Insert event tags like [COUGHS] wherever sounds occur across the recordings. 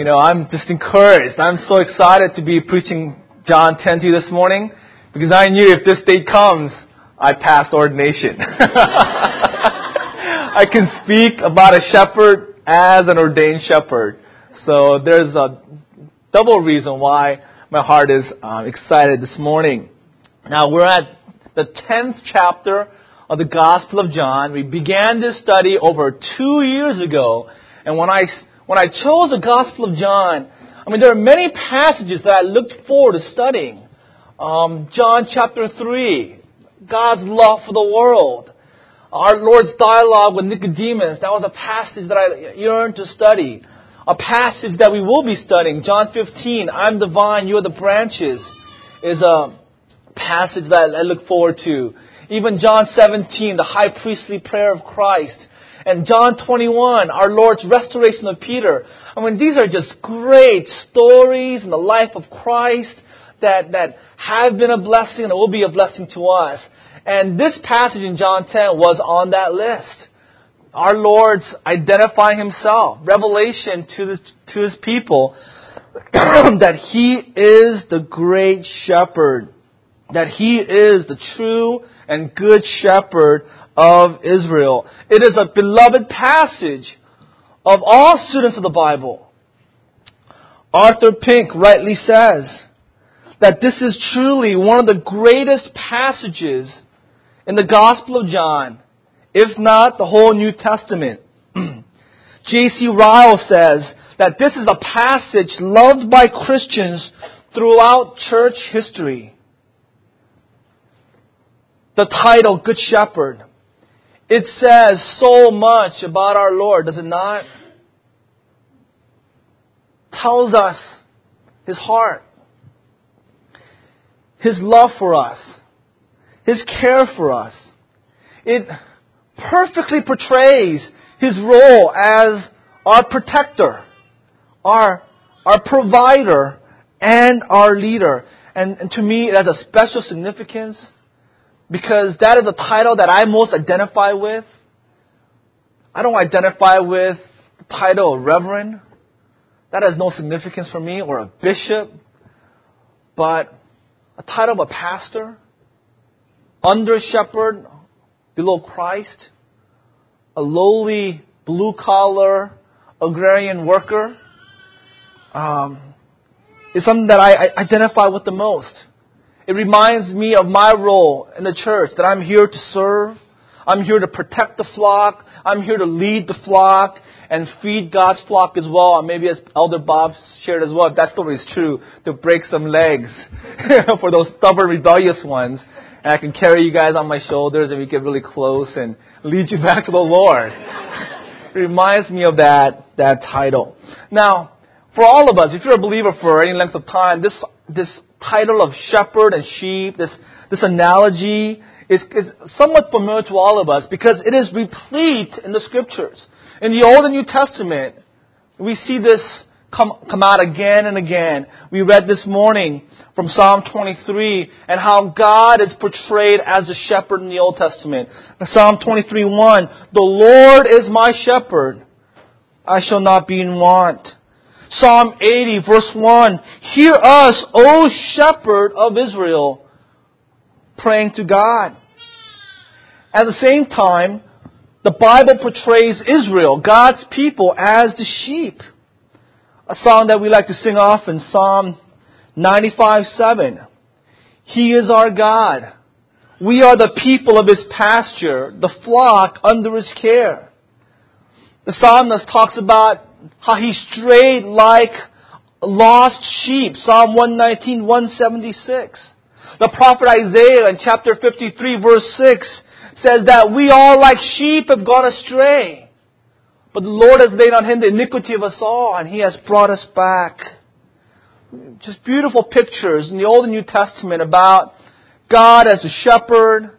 You know, I'm just encouraged. I'm so excited to be preaching John 10 to you this morning because I knew if this day comes, I pass ordination. [LAUGHS] I can speak about a shepherd as an ordained shepherd. So there's a double reason why my heart is um, excited this morning. Now we're at the 10th chapter of the Gospel of John. We began this study over two years ago. And when I when I chose the Gospel of John, I mean, there are many passages that I looked forward to studying. Um, John chapter 3, God's love for the world. Our Lord's dialogue with Nicodemus, that was a passage that I yearned to study. A passage that we will be studying, John 15, I'm the vine, you are the branches, is a passage that I look forward to. Even John 17, the high priestly prayer of Christ. And John 21, our Lord's restoration of Peter. I mean, these are just great stories in the life of Christ that, that have been a blessing and will be a blessing to us. And this passage in John 10 was on that list. Our Lord's identifying Himself, revelation to, the, to His people, [CLEARS THROAT] that He is the great shepherd, that He is the true and good shepherd of Israel. It is a beloved passage of all students of the Bible. Arthur Pink rightly says that this is truly one of the greatest passages in the Gospel of John, if not the whole New Testament. [CLEARS THROAT] J.C. Ryle says that this is a passage loved by Christians throughout church history. The title, Good Shepherd, it says so much about our Lord, does it not? Tells us His heart, His love for us, His care for us. It perfectly portrays His role as our protector, our, our provider, and our leader. And, and to me, it has a special significance because that is a title that I most identify with. I don't identify with the title of reverend. That has no significance for me, or a bishop. But a title of a pastor, under shepherd, below Christ, a lowly blue collar agrarian worker, um, is something that I, I identify with the most. It reminds me of my role in the church that I'm here to serve. I'm here to protect the flock. I'm here to lead the flock and feed God's flock as well. And maybe as Elder Bob shared as well, if that story is true, to break some legs [LAUGHS] for those stubborn, rebellious ones. And I can carry you guys on my shoulders and we get really close and lead you [LAUGHS] back to the Lord. reminds me of that, that title. Now, for all of us, if you're a believer for any length of time, this, this title of shepherd and sheep, this, this analogy is, is somewhat familiar to all of us because it is replete in the scriptures. In the Old and New Testament, we see this come, come out again and again. We read this morning from Psalm 23 and how God is portrayed as a shepherd in the Old Testament. Psalm 23 1, The Lord is my shepherd. I shall not be in want. Psalm 80 verse 1, Hear us, O shepherd of Israel, praying to God. At the same time, the Bible portrays Israel, God's people, as the sheep. A song that we like to sing often, Psalm 95 7. He is our God. We are the people of His pasture, the flock under His care. The psalmist talks about how he strayed like lost sheep. Psalm 119, 176. The prophet Isaiah in chapter 53 verse 6 says that we all like sheep have gone astray. But the Lord has laid on him the iniquity of us all and he has brought us back. Just beautiful pictures in the Old and New Testament about God as a shepherd,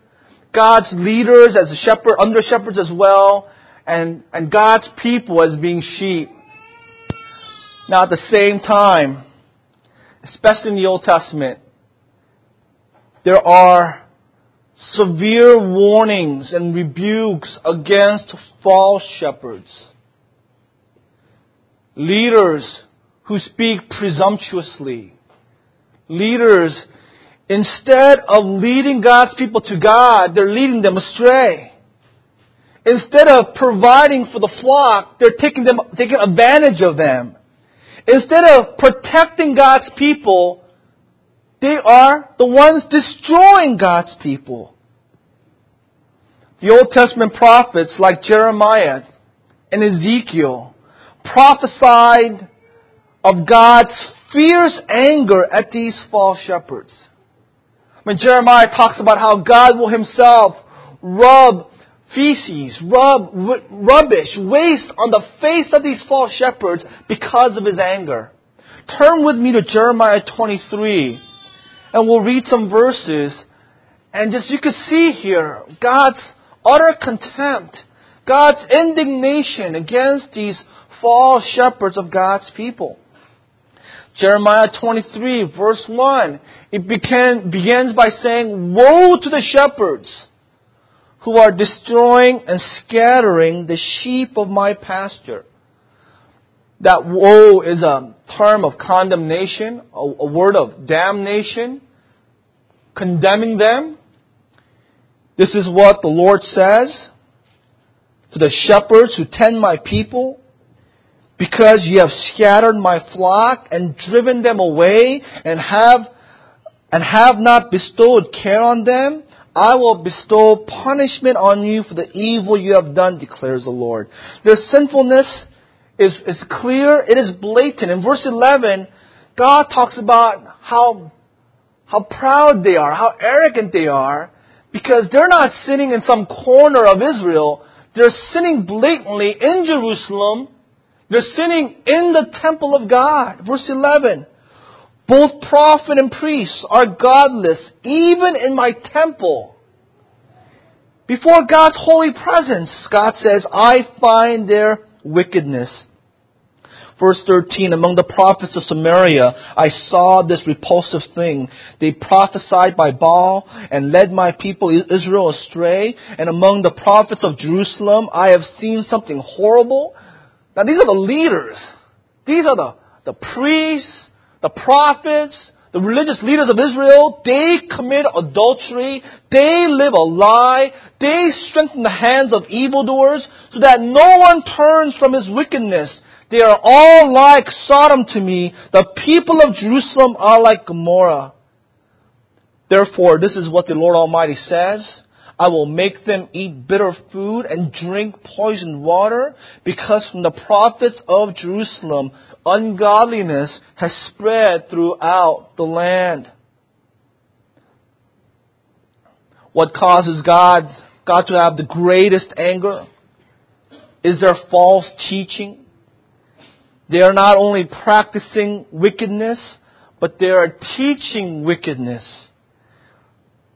God's leaders as a shepherd, under shepherds as well, and, and God's people as being sheep. Now, at the same time, especially in the Old Testament, there are severe warnings and rebukes against false shepherds. Leaders who speak presumptuously. Leaders, instead of leading God's people to God, they're leading them astray. Instead of providing for the flock, they're taking them, taking advantage of them. Instead of protecting God's people, they are the ones destroying God's people. The Old Testament prophets like Jeremiah and Ezekiel prophesied of God's fierce anger at these false shepherds. When Jeremiah talks about how God will himself rub feces, rub rubbish, waste on the face of these false shepherds because of his anger. Turn with me to Jeremiah 23 and we'll read some verses and just you can see here God's utter contempt, God's indignation against these false shepherds of God's people. Jeremiah 23 verse 1, it began, begins by saying, Woe to the shepherds who are destroying and scattering the sheep of my pasture. That woe is a term of condemnation, a, a word of damnation, condemning them. This is what the Lord says to the shepherds who tend my people because you have scattered my flock and driven them away and have and have not bestowed care on them, I will bestow punishment on you for the evil you have done, declares the Lord. Their sinfulness is, is clear, it is blatant. In verse 11, God talks about how, how proud they are, how arrogant they are, because they're not sitting in some corner of Israel. They're sitting blatantly in Jerusalem they're sinning in the temple of God. Verse 11. Both prophet and priest are godless, even in my temple. Before God's holy presence, God says, I find their wickedness. Verse 13, among the prophets of Samaria, I saw this repulsive thing. They prophesied by Baal and led my people Israel astray. And among the prophets of Jerusalem, I have seen something horrible. Now these are the leaders. These are the, the priests, the prophets, the religious leaders of Israel. They commit adultery. They live a lie. They strengthen the hands of evildoers so that no one turns from his wickedness. They are all like Sodom to me. The people of Jerusalem are like Gomorrah. Therefore, this is what the Lord Almighty says. I will make them eat bitter food and drink poisoned water, because from the prophets of Jerusalem, ungodliness has spread throughout the land. What causes God, God to have the greatest anger is their false teaching. They are not only practicing wickedness, but they are teaching wickedness.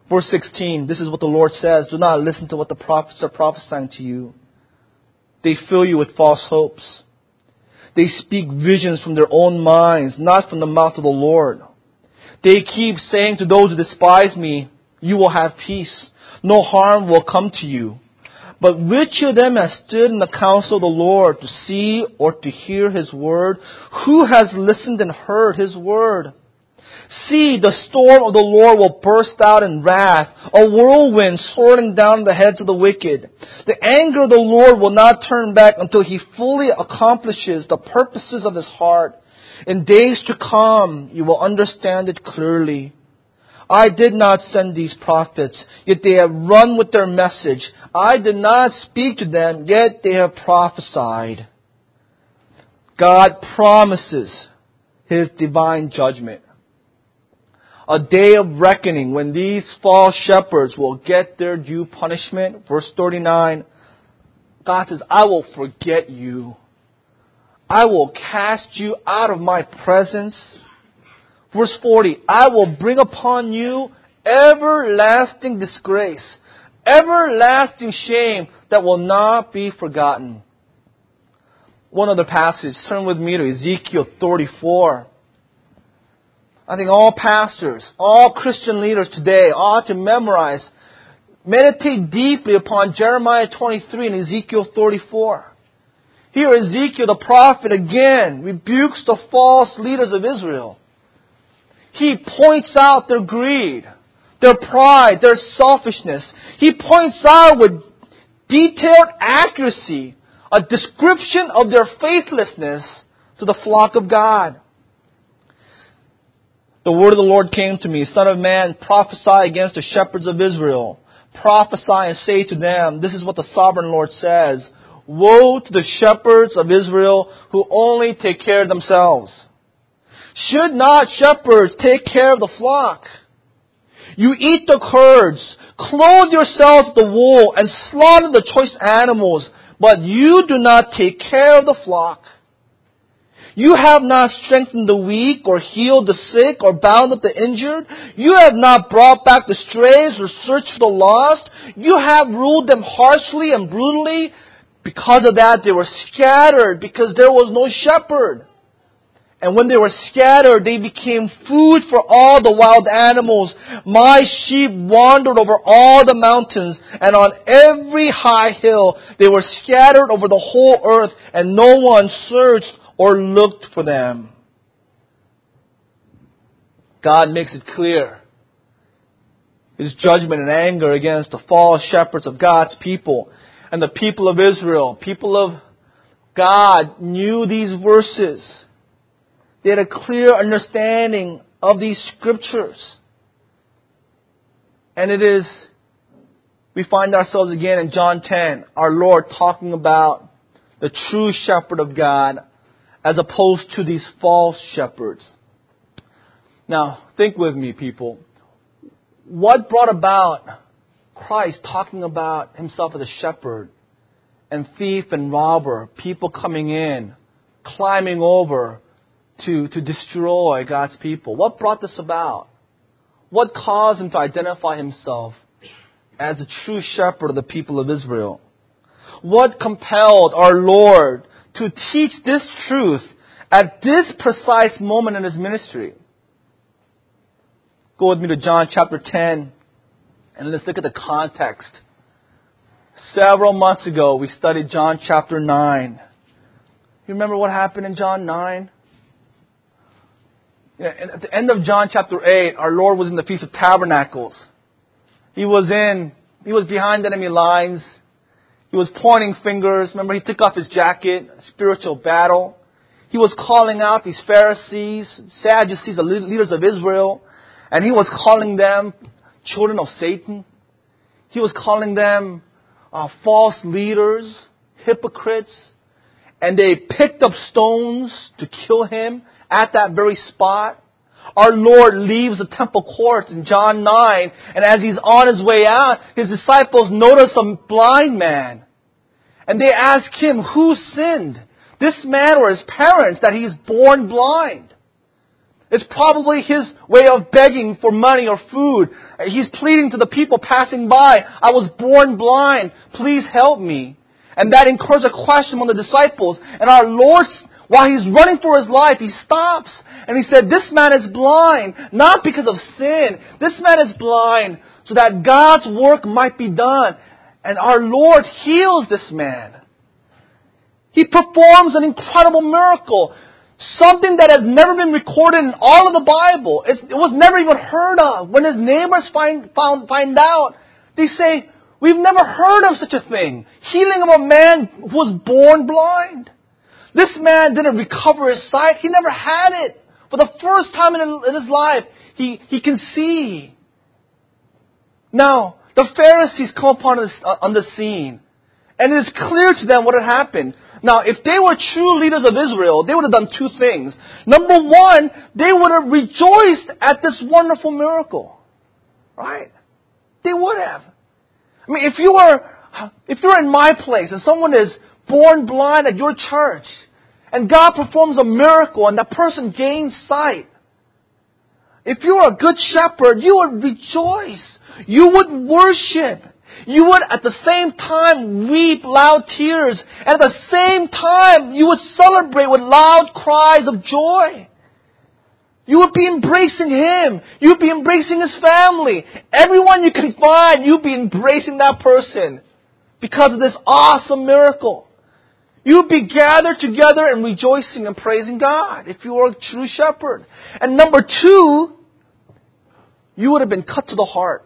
Verse 16, this is what the Lord says. Do not listen to what the prophets are prophesying to you. They fill you with false hopes. They speak visions from their own minds, not from the mouth of the Lord. They keep saying to those who despise me, you will have peace. No harm will come to you. But which of them has stood in the counsel of the Lord to see or to hear his word? Who has listened and heard his word? See, the storm of the Lord will burst out in wrath, a whirlwind swirling down the heads of the wicked. The anger of the Lord will not turn back until he fully accomplishes the purposes of his heart. In days to come, you will understand it clearly. I did not send these prophets, yet they have run with their message. I did not speak to them, yet they have prophesied. God promises His divine judgment a day of reckoning when these false shepherds will get their due punishment. Verse 39, God says, I will forget you. I will cast you out of my presence. Verse 40, I will bring upon you everlasting disgrace, everlasting shame that will not be forgotten. One other passage, turn with me to Ezekiel 34. I think all pastors, all Christian leaders today ought to memorize, meditate deeply upon Jeremiah 23 and Ezekiel 34. Here Ezekiel the prophet again rebukes the false leaders of Israel. He points out their greed, their pride, their selfishness. He points out with detailed accuracy a description of their faithlessness to the flock of God. The word of the Lord came to me, Son of man, prophesy against the shepherds of Israel. Prophesy and say to them, This is what the sovereign Lord says. Woe to the shepherds of Israel who only take care of themselves. Should not shepherds take care of the flock? You eat the curds, clothe yourselves with the wool, and slaughter the choice animals, but you do not take care of the flock. You have not strengthened the weak, or healed the sick, or bound up the injured. You have not brought back the strays, or searched for the lost. You have ruled them harshly and brutally. Because of that, they were scattered, because there was no shepherd. And when they were scattered, they became food for all the wild animals. My sheep wandered over all the mountains, and on every high hill they were scattered over the whole earth, and no one searched or looked for them. God makes it clear his judgment and anger against the false shepherds of God's people and the people of Israel. People of God knew these verses. They had a clear understanding of these scriptures. And it is, we find ourselves again in John 10, our Lord talking about the true shepherd of God as opposed to these false shepherds. Now, think with me, people. What brought about Christ talking about himself as a shepherd and thief and robber, people coming in, climbing over to, to destroy God's people? What brought this about? What caused him to identify himself as the true shepherd of the people of Israel? What compelled our Lord to teach this truth at this precise moment in his ministry. Go with me to John chapter 10 and let's look at the context. Several months ago, we studied John chapter 9. You remember what happened in John 9? At the end of John chapter 8, our Lord was in the Feast of Tabernacles. He was in, he was behind enemy lines. He was pointing fingers. Remember, he took off his jacket, spiritual battle. He was calling out these Pharisees, Sadducees, the leaders of Israel, and he was calling them children of Satan. He was calling them uh, false leaders, hypocrites, and they picked up stones to kill him at that very spot. Our Lord leaves the temple courts in John 9, and as he's on his way out, his disciples notice a blind man. And they ask him, who sinned? This man or his parents that he's born blind? It's probably his way of begging for money or food. He's pleading to the people passing by, I was born blind, please help me. And that incurs a question among the disciples. And our Lord, while he's running for his life, he stops and he said, this man is blind, not because of sin. This man is blind so that God's work might be done. And our Lord heals this man. He performs an incredible miracle. Something that has never been recorded in all of the Bible. It's, it was never even heard of. When his neighbors find, found, find out, they say, We've never heard of such a thing. Healing of a man who was born blind. This man didn't recover his sight. He never had it. For the first time in his life, he, he can see. Now, the Pharisees come upon uh, on the scene. And it is clear to them what had happened. Now, if they were true leaders of Israel, they would have done two things. Number one, they would have rejoiced at this wonderful miracle. Right? They would have. I mean, if you were, if you're in my place and someone is born blind at your church, and God performs a miracle and that person gains sight, if you are a good shepherd, you would rejoice. You would worship. You would at the same time weep loud tears. And at the same time, you would celebrate with loud cries of joy. You would be embracing him. You'd be embracing his family. Everyone you can find, you'd be embracing that person because of this awesome miracle. You would be gathered together and rejoicing and praising God if you were a true shepherd. And number two, you would have been cut to the heart.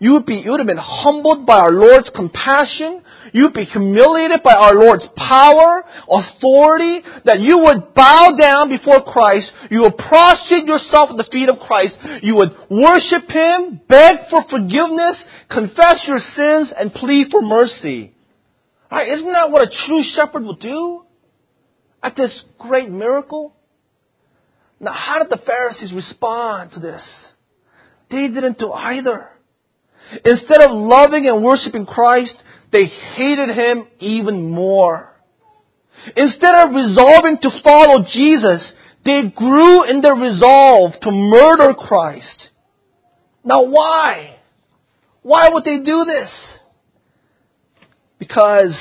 You would be, you would have been humbled by our Lord's compassion. You would be humiliated by our Lord's power, authority, that you would bow down before Christ. You would prostrate yourself at the feet of Christ. You would worship Him, beg for forgiveness, confess your sins, and plead for mercy. Right, isn't that what a true shepherd would do? At this great miracle? Now, how did the Pharisees respond to this? They didn't do either. Instead of loving and worshiping Christ, they hated Him even more. Instead of resolving to follow Jesus, they grew in their resolve to murder Christ. Now why? Why would they do this? Because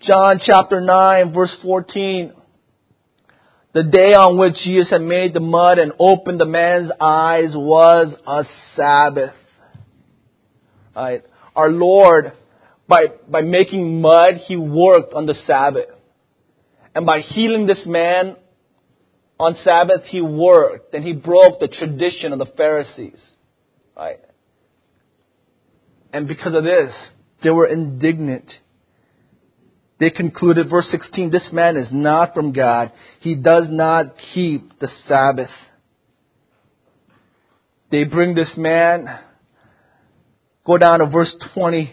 John chapter 9 verse 14 the day on which Jesus had made the mud and opened the man's eyes was a Sabbath. Right? Our Lord, by, by making mud, He worked on the Sabbath. And by healing this man on Sabbath, He worked and He broke the tradition of the Pharisees. Right? And because of this, they were indignant. They concluded, verse 16, this man is not from God. He does not keep the Sabbath. They bring this man Go down to verse 20,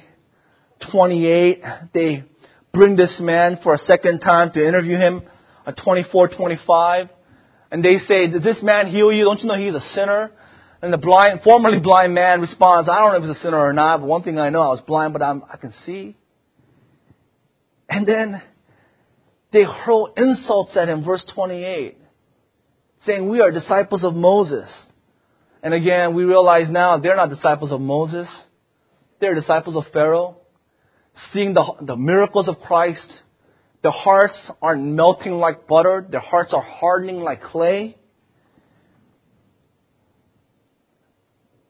28. They bring this man for a second time to interview him at 24, 25. And they say, did this man heal you? Don't you know he's a sinner? And the blind, formerly blind man responds, I don't know if he's a sinner or not, but one thing I know, I was blind, but I'm, I can see. And then they hurl insults at him, verse 28, saying, we are disciples of Moses. And again, we realize now they're not disciples of Moses. They're disciples of Pharaoh, seeing the, the miracles of Christ. Their hearts aren't melting like butter. Their hearts are hardening like clay.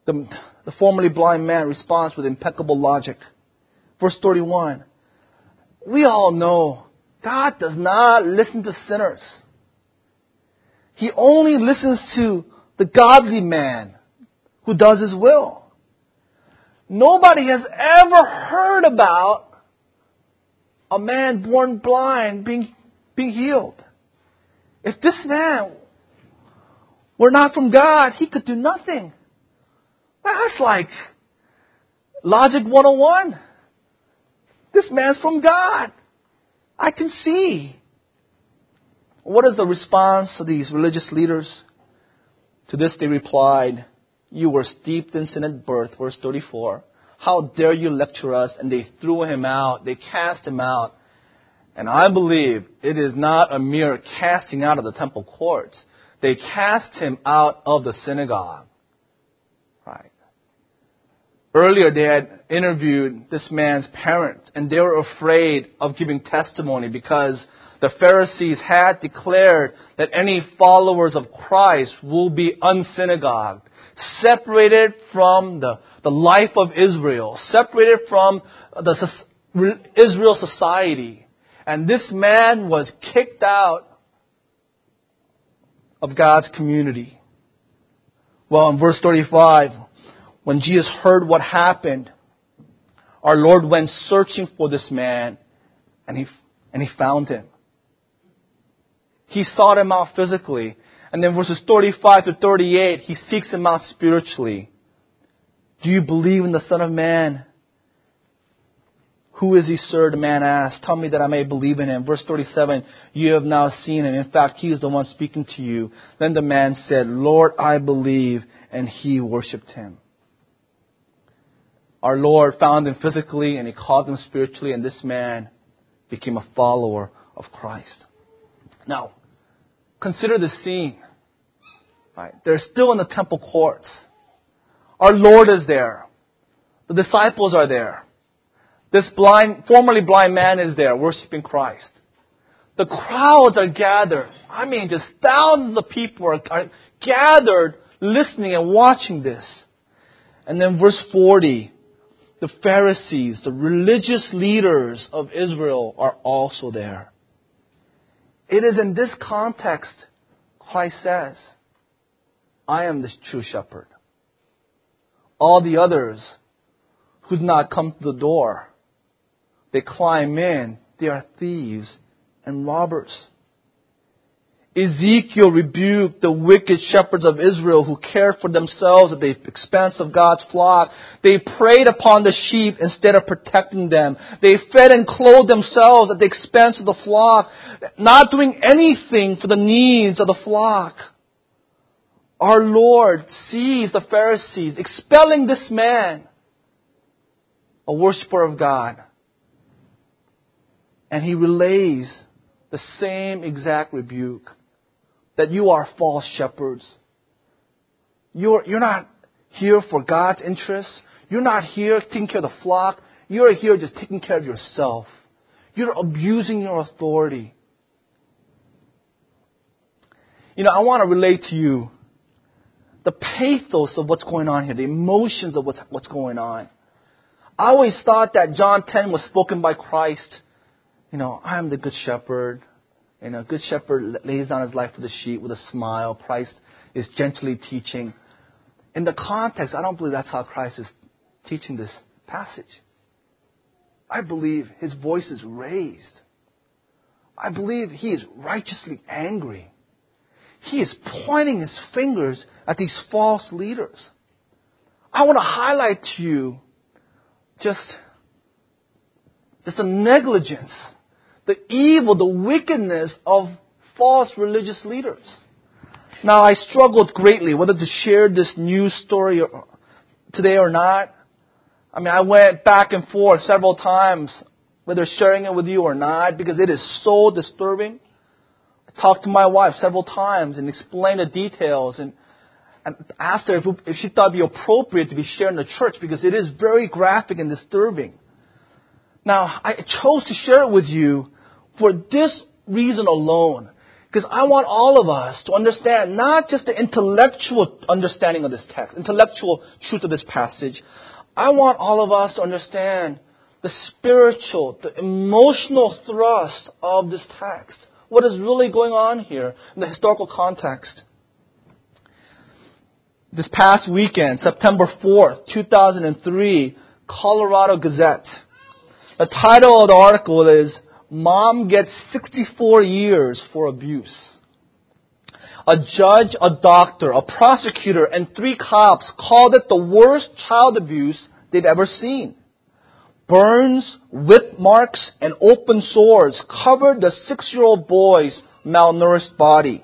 The, the formerly blind man responds with impeccable logic. Verse 31. We all know God does not listen to sinners. He only listens to the godly man who does his will. Nobody has ever heard about a man born blind being, being healed. If this man were not from God, he could do nothing. That's like logic 101. This man's from God. I can see. What is the response of these religious leaders? To this they replied, you were steeped in sin at birth, verse 34. How dare you lecture us? And they threw him out. They cast him out. And I believe it is not a mere casting out of the temple courts. They cast him out of the synagogue. Right. Earlier they had interviewed this man's parents and they were afraid of giving testimony because the Pharisees had declared that any followers of Christ will be unsynagogued separated from the, the life of Israel, separated from the Israel society. And this man was kicked out of God's community. Well, in verse 35, when Jesus heard what happened, our Lord went searching for this man and he, and he found him. He sought him out physically. And then verses 35 to 38, he seeks him out spiritually. Do you believe in the Son of Man? Who is he, sir? The man asked. Tell me that I may believe in him. Verse 37, you have now seen him. In fact, he is the one speaking to you. Then the man said, Lord, I believe. And he worshipped him. Our Lord found him physically and he called him spiritually and this man became a follower of Christ. Now, consider the scene. Right? They're still in the temple courts. Our Lord is there. The disciples are there. This blind, formerly blind man is there worshiping Christ. The crowds are gathered. I mean, just thousands of people are, are gathered listening and watching this. And then verse 40, the Pharisees, the religious leaders of Israel are also there. It is in this context Christ says, I am the true shepherd. All the others who do not come to the door, they climb in, they are thieves and robbers. Ezekiel rebuked the wicked shepherds of Israel who cared for themselves at the expense of God's flock. They preyed upon the sheep instead of protecting them. They fed and clothed themselves at the expense of the flock, not doing anything for the needs of the flock. Our Lord sees the Pharisees expelling this man, a worshiper of God. And he relays the same exact rebuke that you are false shepherds. You're, you're not here for God's interests. You're not here taking care of the flock. You're here just taking care of yourself. You're abusing your authority. You know, I want to relate to you the pathos of what's going on here, the emotions of what's, what's going on. I always thought that John 10 was spoken by Christ. You know, I am the good shepherd. And a good shepherd lays down his life for the sheep with a smile. Christ is gently teaching. In the context, I don't believe that's how Christ is teaching this passage. I believe his voice is raised. I believe he is righteously angry. He is pointing his fingers at these false leaders. I want to highlight to you just, just the negligence the evil, the wickedness of false religious leaders. Now, I struggled greatly whether to share this news story today or not. I mean, I went back and forth several times whether sharing it with you or not because it is so disturbing. Talked to my wife several times and explained the details and, and asked her if, if she thought it would be appropriate to be shared in the church because it is very graphic and disturbing. Now, I chose to share it with you for this reason alone. Because I want all of us to understand not just the intellectual understanding of this text, intellectual truth of this passage. I want all of us to understand the spiritual, the emotional thrust of this text. What is really going on here in the historical context. This past weekend, September 4th, 2003, Colorado Gazette. The title of the article is Mom gets 64 years for abuse. A judge, a doctor, a prosecutor, and three cops called it the worst child abuse they'd ever seen. Burns, whip marks, and open sores covered the six-year-old boy's malnourished body.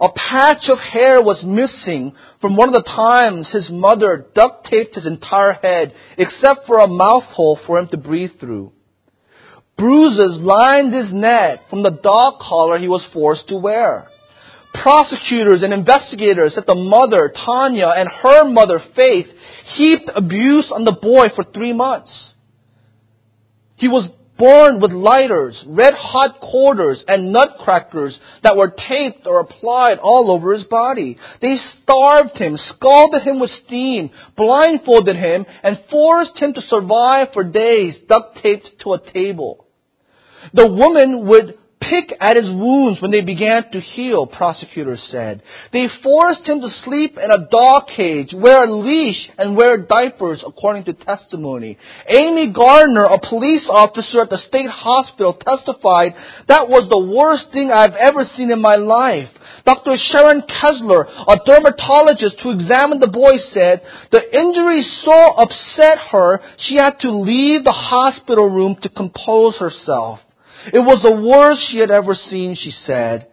A patch of hair was missing from one of the times his mother duct taped his entire head except for a mouth hole for him to breathe through. Bruises lined his neck from the dog collar he was forced to wear. Prosecutors and investigators said the mother, Tanya, and her mother, Faith, heaped abuse on the boy for three months. He was born with lighters, red hot quarters, and nutcrackers that were taped or applied all over his body. They starved him, scalded him with steam, blindfolded him, and forced him to survive for days duct taped to a table. The woman would pick at his wounds when they began to heal, prosecutors said. They forced him to sleep in a dog cage, wear a leash, and wear diapers, according to testimony. Amy Gardner, a police officer at the state hospital, testified, that was the worst thing I've ever seen in my life. Dr. Sharon Kessler, a dermatologist who examined the boy, said the injury so upset her she had to leave the hospital room to compose herself. It was the worst she had ever seen, she said.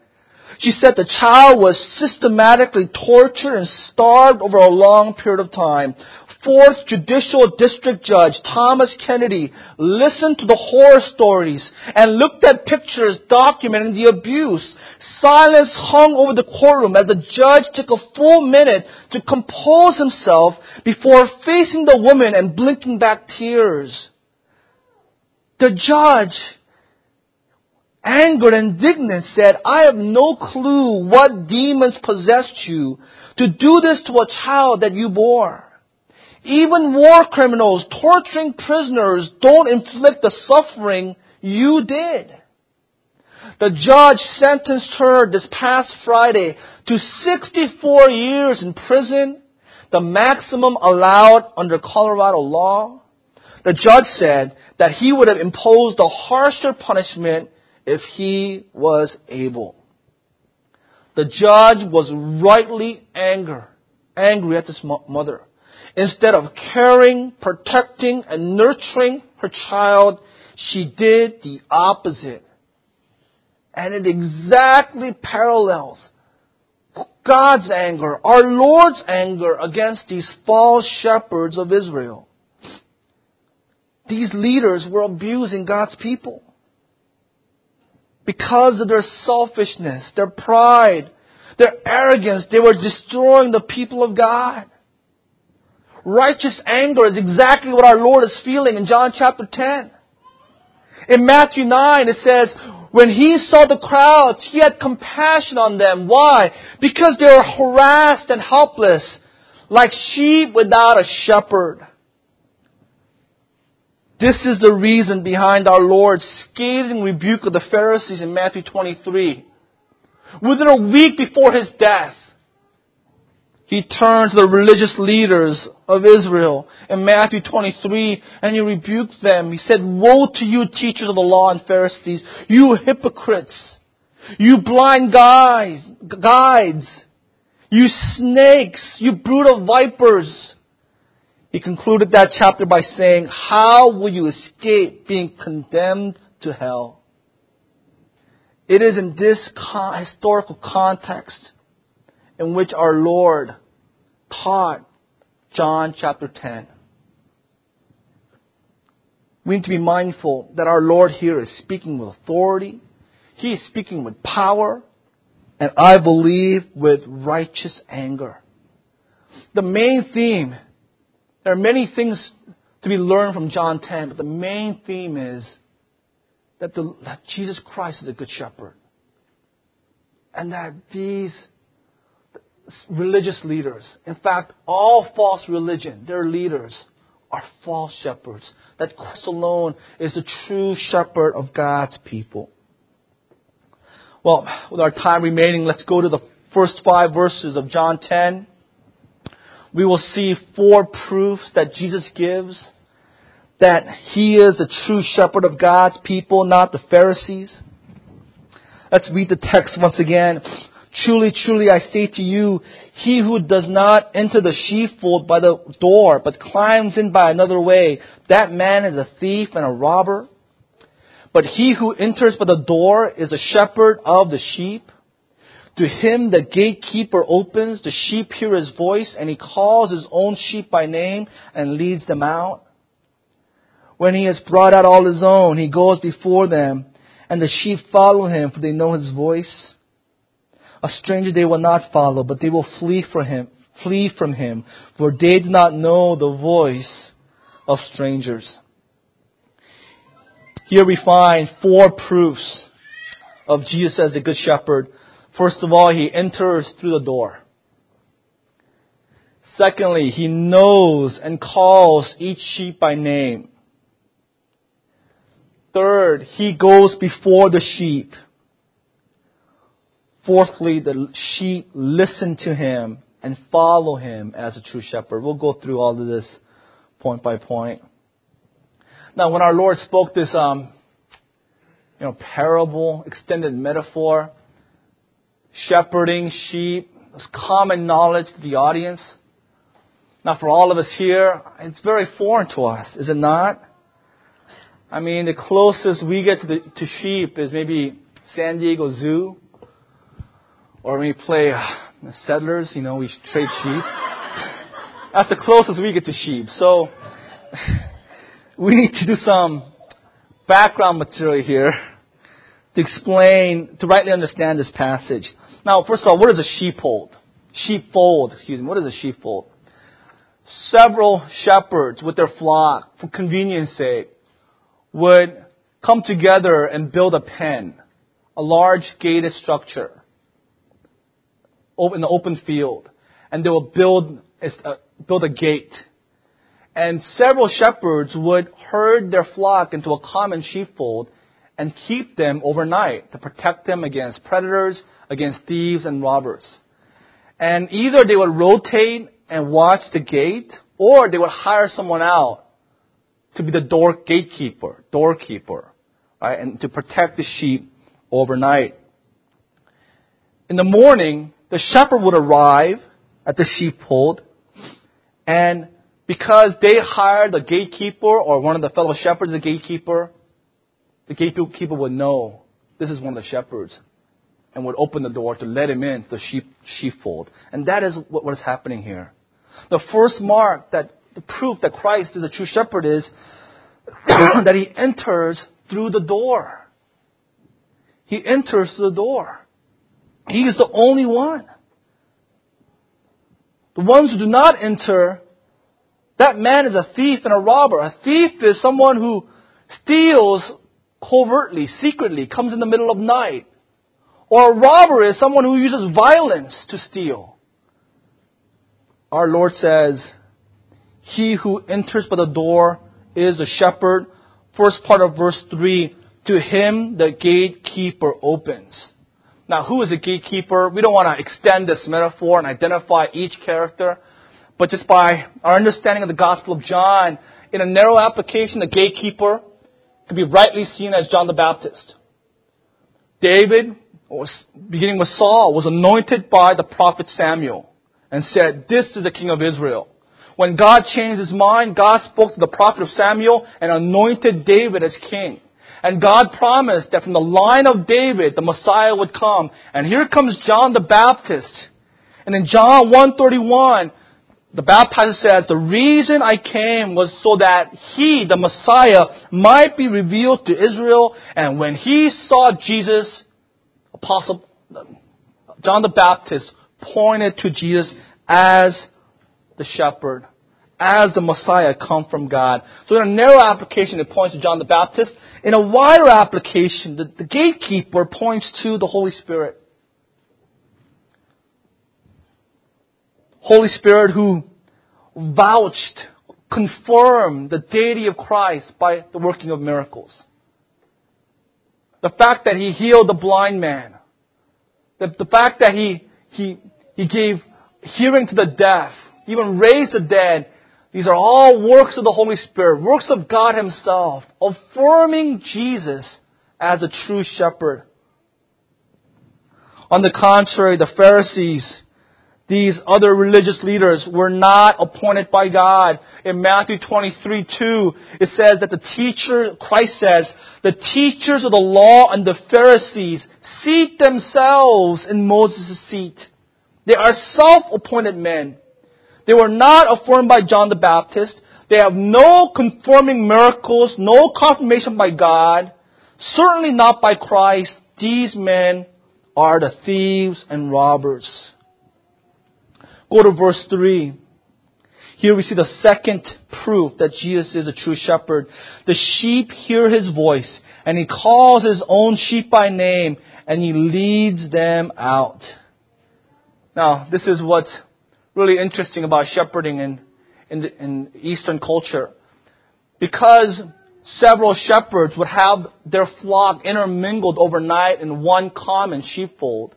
She said the child was systematically tortured and starved over a long period of time. Fourth Judicial District Judge Thomas Kennedy listened to the horror stories and looked at pictures documenting the abuse. Silence hung over the courtroom as the judge took a full minute to compose himself before facing the woman and blinking back tears. The judge angered and indignant, said, I have no clue what demons possessed you to do this to a child that you bore. even war criminals torturing prisoners don't inflict the suffering you did. The judge sentenced her this past Friday to 64 years in prison, the maximum allowed under Colorado law. The judge said that he would have imposed a harsher punishment if he was able. The judge was rightly anger, angry at this mother. Instead of caring, protecting, and nurturing her child, she did the opposite. And it exactly parallels God's anger, our Lord's anger against these false shepherds of Israel. These leaders were abusing God's people. Because of their selfishness, their pride, their arrogance, they were destroying the people of God. Righteous anger is exactly what our Lord is feeling in John chapter 10. In Matthew 9, it says, when he saw the crowds, he had compassion on them. Why? Because they were harassed and helpless, like sheep without a shepherd. This is the reason behind our Lord's scathing rebuke of the Pharisees in Matthew 23. Within a week before his death, he turned to the religious leaders of Israel in Matthew 23 and he rebuked them. He said, Woe to you, teachers of the law and Pharisees, you hypocrites, you blind guides, guides, you snakes, you of vipers. He concluded that chapter by saying, How will you escape being condemned to hell? It is in this historical context in which our Lord taught John chapter 10. We need to be mindful that our Lord here is speaking with authority. He is speaking with power. And I believe with righteous anger. The main theme, there are many things to be learned from John 10, but the main theme is that, the, that Jesus Christ is a good shepherd. And that these religious leaders, in fact, all false religion, their leaders are false shepherds. That Christ alone is the true shepherd of God's people. Well, with our time remaining, let's go to the first five verses of John 10. We will see four proofs that Jesus gives that he is the true shepherd of God's people, not the Pharisees. Let's read the text once again. Truly, truly, I say to you, he who does not enter the sheepfold by the door, but climbs in by another way, that man is a thief and a robber. But he who enters by the door is a shepherd of the sheep. To him the gatekeeper opens, the sheep hear his voice, and he calls his own sheep by name and leads them out. When he has brought out all his own, he goes before them, and the sheep follow him, for they know his voice. A stranger they will not follow, but they will flee from him, flee from him, for they do not know the voice of strangers. Here we find four proofs of Jesus as the good shepherd. First of all, he enters through the door. Secondly, he knows and calls each sheep by name. Third, he goes before the sheep. Fourthly, the sheep listen to him and follow him as a true shepherd. We'll go through all of this point by point. Now, when our Lord spoke this, um, you know, parable, extended metaphor, shepherding sheep, was common knowledge to the audience. Now, for all of us here, it's very foreign to us, is it not? I mean, the closest we get to, the, to sheep is maybe San Diego Zoo or we play uh, settlers, you know, we trade sheep. That's the closest we get to sheep. So [LAUGHS] we need to do some background material here to explain, to rightly understand this passage. Now, first of all, what is a sheepfold? Sheepfold, excuse me. What is a sheepfold? Several shepherds with their flock, for convenience sake, would come together and build a pen, a large gated structure in the open field, and they would build build a gate. And several shepherds would herd their flock into a common sheepfold and keep them overnight to protect them against predators, against thieves and robbers. And either they would rotate and watch the gate, or they would hire someone out to be the door gatekeeper, doorkeeper, right, and to protect the sheep overnight. In the morning, the shepherd would arrive at the sheepfold, and because they hired the gatekeeper or one of the fellow shepherds, the gatekeeper, the gatekeeper would know this is one of the shepherds and would open the door to let him in the sheep, sheepfold. And that is what, what is happening here. The first mark that the proof that Christ is a true shepherd is [COUGHS] that he enters through the door. He enters through the door. He is the only one. The ones who do not enter, that man is a thief and a robber. A thief is someone who steals covertly, secretly, comes in the middle of night. Or a robber is someone who uses violence to steal. Our Lord says, He who enters by the door is a shepherd. First part of verse 3, to him the gatekeeper opens. Now, who is a gatekeeper? We don't want to extend this metaphor and identify each character, but just by our understanding of the Gospel of John, in a narrow application, the gatekeeper could be rightly seen as John the Baptist. David, beginning with Saul, was anointed by the prophet Samuel and said, This is the king of Israel. When God changed his mind, God spoke to the prophet of Samuel and anointed David as king. And God promised that from the line of David, the Messiah would come. And here comes John the Baptist. And in John 131, the baptizer says, the reason I came was so that he, the Messiah, might be revealed to Israel. And when he saw Jesus, Apostle John the Baptist pointed to Jesus as the shepherd as the Messiah come from God. So in a narrow application, it points to John the Baptist. In a wider application, the, the gatekeeper points to the Holy Spirit. Holy Spirit who vouched, confirmed the deity of Christ by the working of miracles. The fact that he healed the blind man. The, the fact that he, he, he gave hearing to the deaf, even raised the dead, these are all works of the Holy Spirit, works of God Himself, affirming Jesus as a true shepherd. On the contrary, the Pharisees, these other religious leaders, were not appointed by God. In Matthew 23, 2, it says that the teacher, Christ says, the teachers of the law and the Pharisees seat themselves in Moses' seat. They are self-appointed men. They were not affirmed by John the Baptist. They have no conforming miracles, no confirmation by God, certainly not by Christ. These men are the thieves and robbers. Go to verse 3. Here we see the second proof that Jesus is a true shepherd. The sheep hear his voice, and he calls his own sheep by name, and he leads them out. Now, this is what's really interesting about shepherding in, in, the, in Eastern culture. Because several shepherds would have their flock intermingled overnight in one common sheepfold,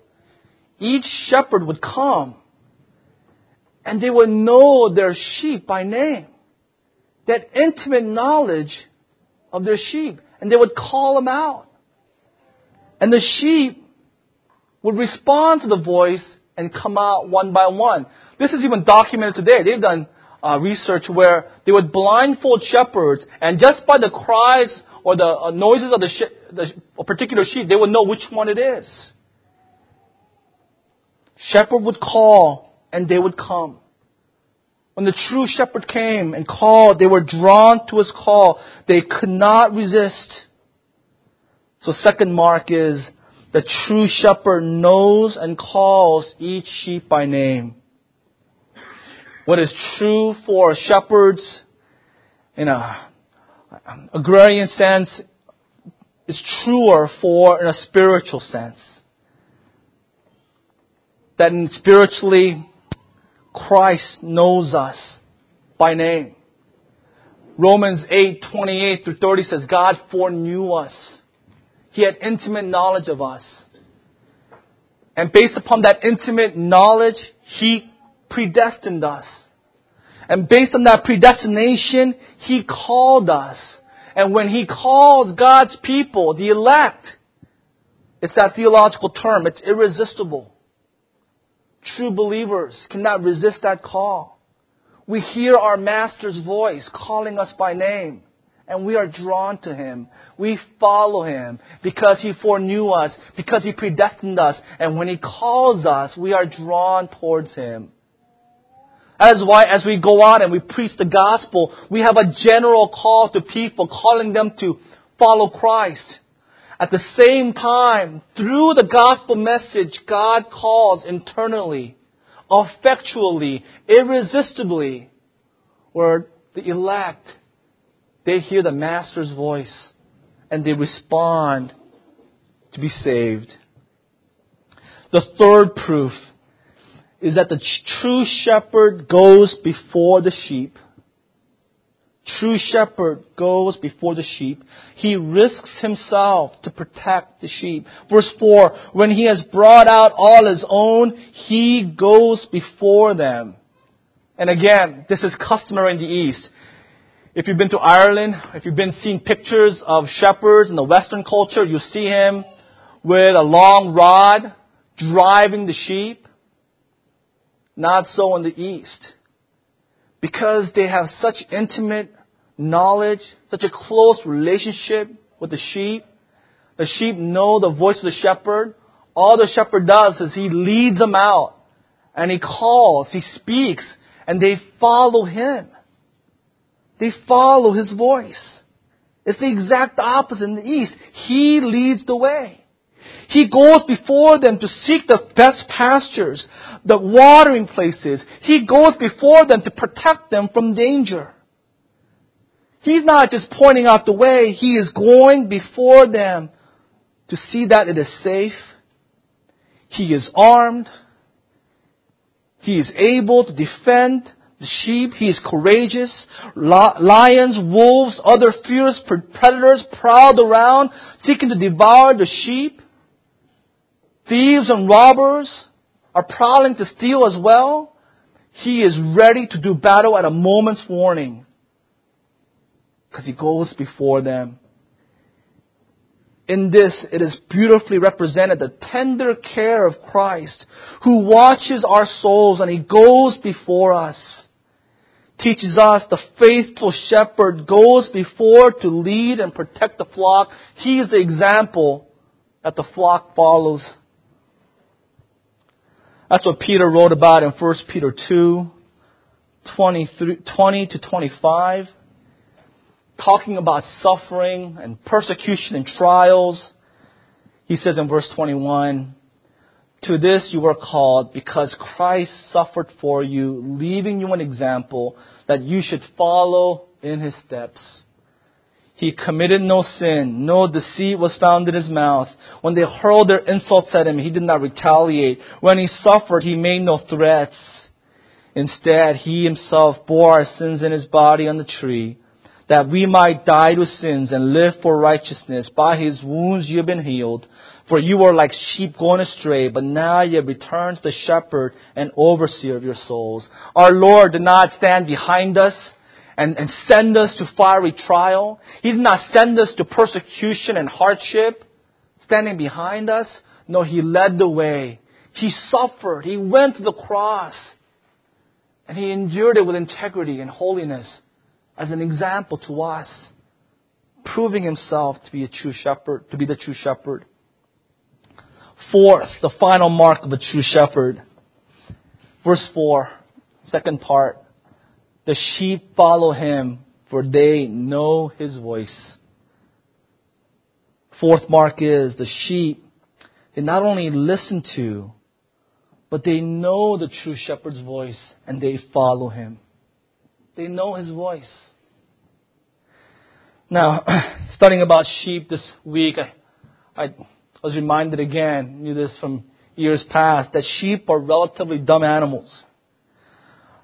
each shepherd would come and they would know their sheep by name. That intimate knowledge of their sheep. And they would call them out. And the sheep would respond to the voice and come out one by one. This is even documented today. They've done uh, research where they would blindfold shepherds, and just by the cries or the uh, noises of the, the a particular sheep, they would know which one it is. Shepherd would call, and they would come. When the true shepherd came and called, they were drawn to his call. They could not resist. So second mark is the true shepherd knows and calls each sheep by name. What is true for shepherds in a agrarian sense is truer for in a spiritual sense. That spiritually Christ knows us by name. Romans 8, 28 through 30 says, God foreknew us. He had intimate knowledge of us. And based upon that intimate knowledge, He predestined us. And based on that predestination, He called us. And when He calls God's people, the elect, it's that theological term, it's irresistible. True believers cannot resist that call. We hear our Master's voice calling us by name and we are drawn to Him. We follow Him because He foreknew us, because He predestined us, and when He calls us, we are drawn towards Him. That is why as we go out and we preach the gospel, we have a general call to people, calling them to follow Christ. At the same time, through the gospel message, God calls internally, effectually, irresistibly, where the elect they hear the Master's voice and they respond to be saved. The third proof is that the true shepherd goes before the sheep. True shepherd goes before the sheep. He risks himself to protect the sheep. Verse 4, when he has brought out all his own, he goes before them. And again, this is customary in the East. If you've been to Ireland, if you've been seeing pictures of shepherds in the Western culture, you see him with a long rod driving the sheep. Not so in the East. Because they have such intimate knowledge, such a close relationship with the sheep. The sheep know the voice of the shepherd. All the shepherd does is he leads them out and he calls, he speaks, and they follow him. They follow his voice. It's the exact opposite in the East. He leads the way. He goes before them to seek the best pastures, the watering places. He goes before them to protect them from danger. He's not just pointing out the way, he is going before them to see that it is safe. He is armed. He is able to defend the sheep. He is courageous. Lions, wolves, other fierce predators prowled around seeking to devour the sheep. Thieves and robbers are prowling to steal as well. He is ready to do battle at a moment's warning because he goes before them. In this, it is beautifully represented the tender care of Christ who watches our souls and he goes before us teaches us the faithful shepherd goes before to lead and protect the flock. He is the example that the flock follows. That's what Peter wrote about in 1 Peter 2, 20, 20 to 25, talking about suffering and persecution and trials. He says in verse 21, to this you were called because Christ suffered for you, leaving you an example that you should follow in his steps. He committed no sin. No deceit was found in his mouth. When they hurled their insults at him, he did not retaliate. When he suffered, he made no threats. Instead, he himself bore our sins in his body on the tree, that we might die to sins and live for righteousness. By his wounds you have been healed. For you were like sheep going astray, but now you have returned to the shepherd and overseer of your souls. Our Lord did not stand behind us and, and send us to fiery trial. He did not send us to persecution and hardship, standing behind us. No, He led the way. He suffered. He went to the cross. And He endured it with integrity and holiness as an example to us, proving Himself to be a true shepherd, to be the true shepherd. Fourth, the final mark of a true shepherd. Verse 4, second part. The sheep follow him, for they know his voice. Fourth mark is the sheep, they not only listen to, but they know the true shepherd's voice and they follow him. They know his voice. Now, [CLEARS THROAT] studying about sheep this week, I, I was reminded again, knew this from years past, that sheep are relatively dumb animals.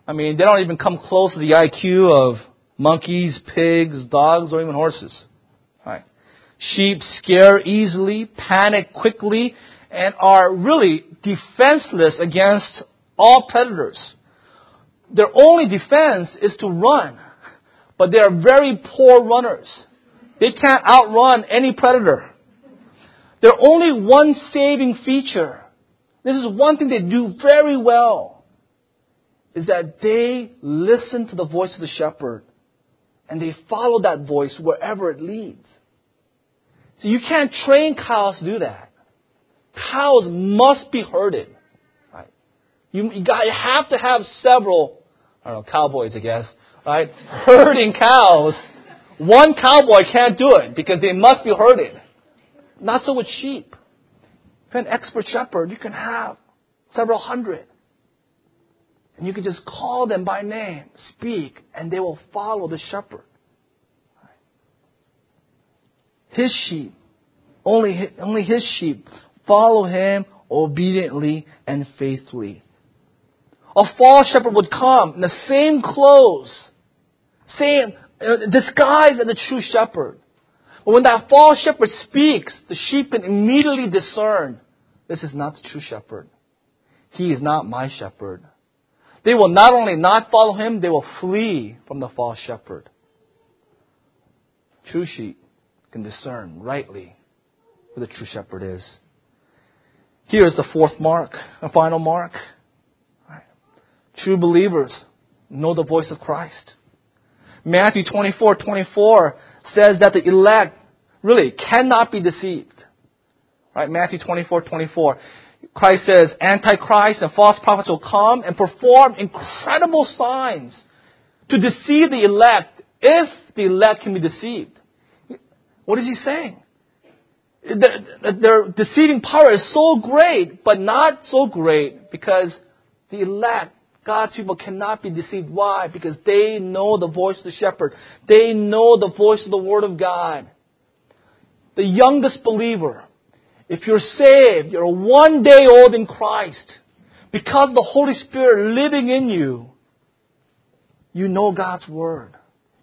I mean, they don't even come close to the IQ of monkeys, pigs, dogs, or even horses. Right. Sheep scare easily, panic quickly, and are really defenseless against all predators. Their only defense is to run, but they are very poor runners. They can't outrun any predator. Their only one saving feature, this is one thing they do very well, is that they listen to the voice of the shepherd and they follow that voice wherever it leads. So you can't train cows to do that. Cows must be herded. Right? You, you, got, you have to have several, I don't know, cowboys, I guess, right? Herding cows. One cowboy can't do it because they must be herded. Not so with sheep. If you're an expert shepherd, you can have several hundred. And you can just call them by name, speak, and they will follow the shepherd. His sheep, only, only his sheep follow him obediently and faithfully. A false shepherd would come in the same clothes, same uh, disguise as the true shepherd. But when that false shepherd speaks, the sheep can immediately discern this is not the true shepherd. He is not my shepherd. They will not only not follow him, they will flee from the false shepherd. True sheep can discern rightly who the true shepherd is. Here is the fourth mark, a final mark. True believers know the voice of Christ. Matthew 24, 24 says that the elect really cannot be deceived. Right? Matthew 24, 24. Christ says, Antichrist and false prophets will come and perform incredible signs to deceive the elect if the elect can be deceived. What is he saying? Their deceiving power is so great, but not so great because the elect, God's people cannot be deceived. Why? Because they know the voice of the shepherd. They know the voice of the Word of God. The youngest believer, if you're saved, you're one day old in Christ, because the Holy Spirit living in you, you know God's Word.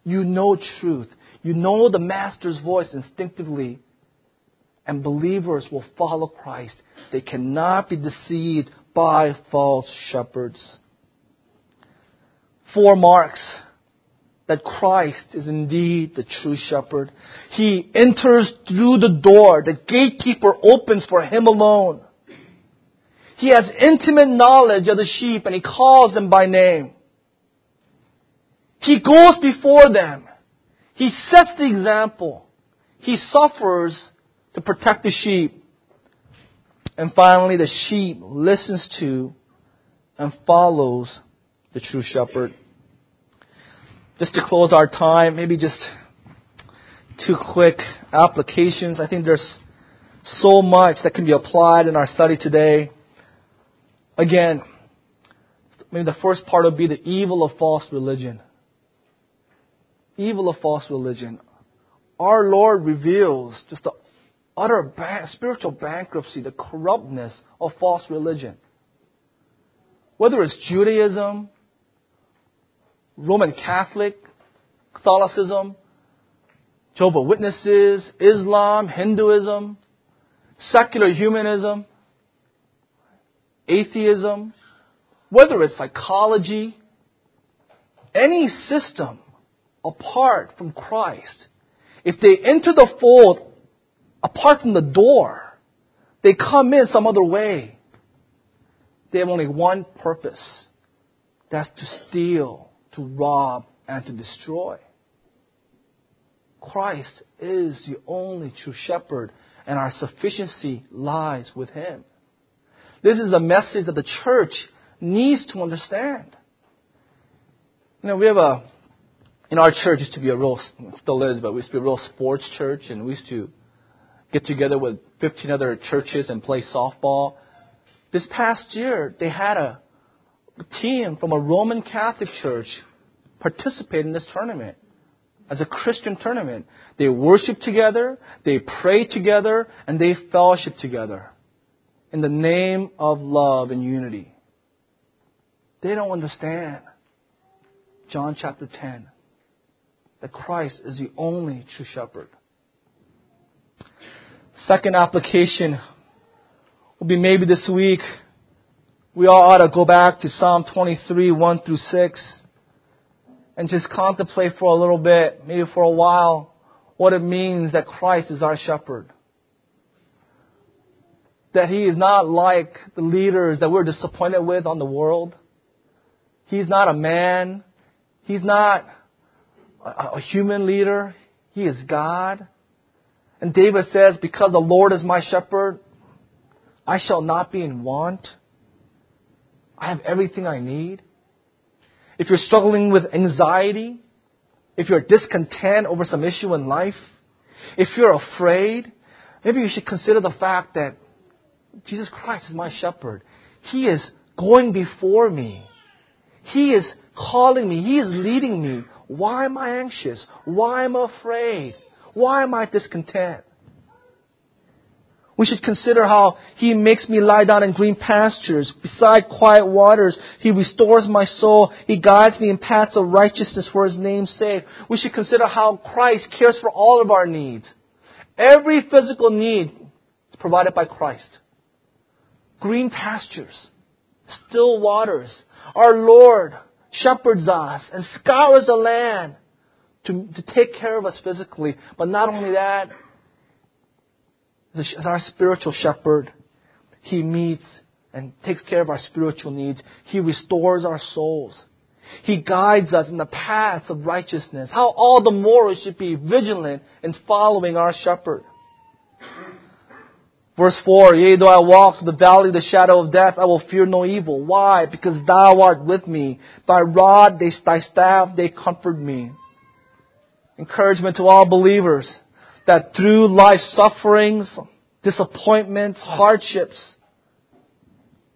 You know truth. You know the Master's voice instinctively. And believers will follow Christ. They cannot be deceived by false shepherds. Four marks that Christ is indeed the true shepherd. He enters through the door. The gatekeeper opens for him alone. He has intimate knowledge of the sheep and he calls them by name. He goes before them. He sets the example. He suffers to protect the sheep. And finally, the sheep listens to and follows the true shepherd. Just to close our time, maybe just two quick applications. I think there's so much that can be applied in our study today. Again, maybe the first part would be the evil of false religion. Evil of false religion. Our Lord reveals just the utter spiritual bankruptcy, the corruptness of false religion. Whether it's Judaism, Roman Catholic, Catholicism, Jehovah Witnesses, Islam, Hinduism, secular humanism, atheism, whether it's psychology, any system apart from Christ, if they enter the fold apart from the door, they come in some other way. They have only one purpose. That's to steal, to rob, and to destroy. Christ is the only true shepherd, and our sufficiency lies with Him. This is a message that the church needs to understand. You know, we have a, in our church used to be a real, still is, but we used to be a real sports church, and we used to get together with 15 other churches and play softball. This past year, they had a team from a Roman Catholic church participate in this tournament as a Christian tournament. They worship together, they pray together, and they fellowship together in the name of love and unity. They don't understand John chapter 10. that Christ is the only true shepherd. Second application will be maybe this week. We all ought to go back to Psalm 23, 1 through 6, and just contemplate for a little bit, maybe for a while, what it means that Christ is our shepherd. That he is not like the leaders that we're disappointed with on the world. He's not a man. He's not a, human leader. He is God. And David says, Because the Lord is my shepherd, I shall not be in want. I have everything I need. If you're struggling with anxiety, if you're discontent over some issue in life, if you're afraid, maybe you should consider the fact that Jesus Christ is my shepherd. He is going before me. He is calling me. He is leading me. Why am I anxious? Why am I afraid? Why am I discontent? We should consider how He makes me lie down in green pastures, beside quiet waters. He restores my soul. He guides me in paths of righteousness for His name's sake. We should consider how Christ cares for all of our needs. Every physical need is provided by Christ. Green pastures, still waters. Our Lord shepherds us and scours the land to, to take care of us physically. But not only that, as our spiritual shepherd, He meets and takes care of our spiritual needs. He restores our souls. He guides us in the paths of righteousness. How all the more we should be vigilant in following our shepherd. Verse 4, Yea, though I walk through the valley of the shadow of death, I will fear no evil. Why? Because thou art with me. Thy rod, thy staff, they comfort me. Encouragement to all believers that through life's sufferings, disappointments, hardships,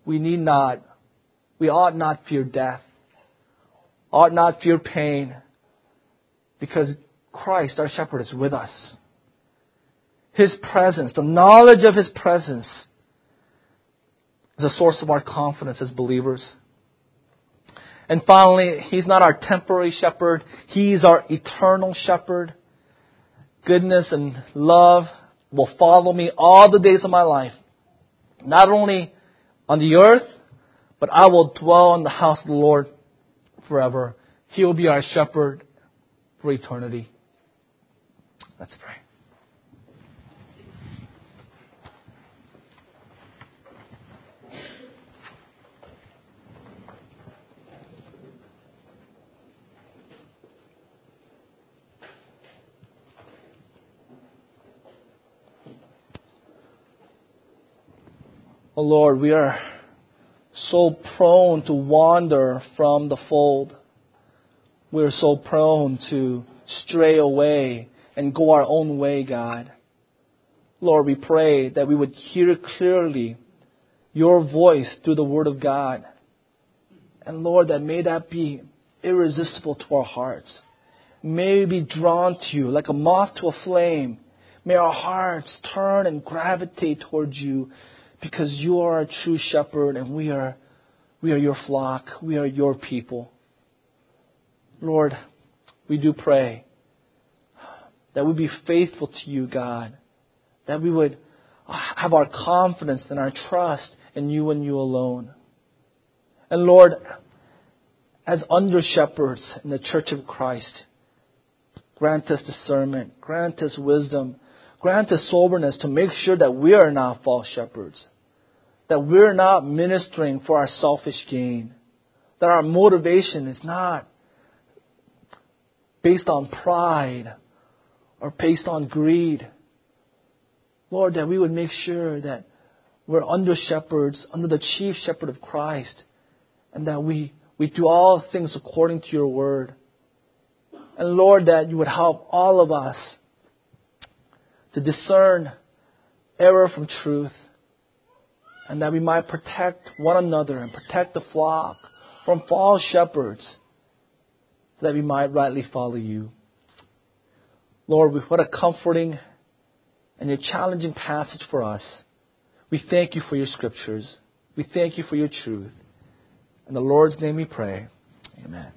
we need not, we ought not fear death, ought not fear pain, because Christ, our shepherd, is with us. His presence, the knowledge of His presence, is a source of our confidence as believers. And finally, He's not our temporary shepherd, He's our eternal shepherd goodness and love will follow me all the days of my life. Not only on the earth, but I will dwell in the house of the Lord forever. He will be our shepherd for eternity. Let's pray. Oh Lord, we are so prone to wander from the fold. We're so prone to stray away and go our own way, God. Lord, we pray that we would hear clearly your voice through the Word of God. And Lord, that may that be irresistible to our hearts. May we be drawn to you like a moth to a flame. May our hearts turn and gravitate towards you because you are a true shepherd and we are, we are your flock. We are your people. Lord, we do pray that we be faithful to you, God. That we would have our confidence and our trust in you and you alone. And Lord, as under shepherds in the church of Christ, grant us discernment, grant us wisdom, Grant us soberness to make sure that we are not false shepherds, that we're not ministering for our selfish gain, that our motivation is not based on pride or based on greed. Lord, that we would make sure that we're under shepherds, under the chief shepherd of Christ, and that we, we do all things according to your word. And Lord, that you would help all of us to discern error from truth, and that we might protect one another and protect the flock from false shepherds, so that we might rightly follow you. Lord, what a comforting and a challenging passage for us. We thank you for your scriptures. We thank you for your truth. In the Lord's name we pray. Amen.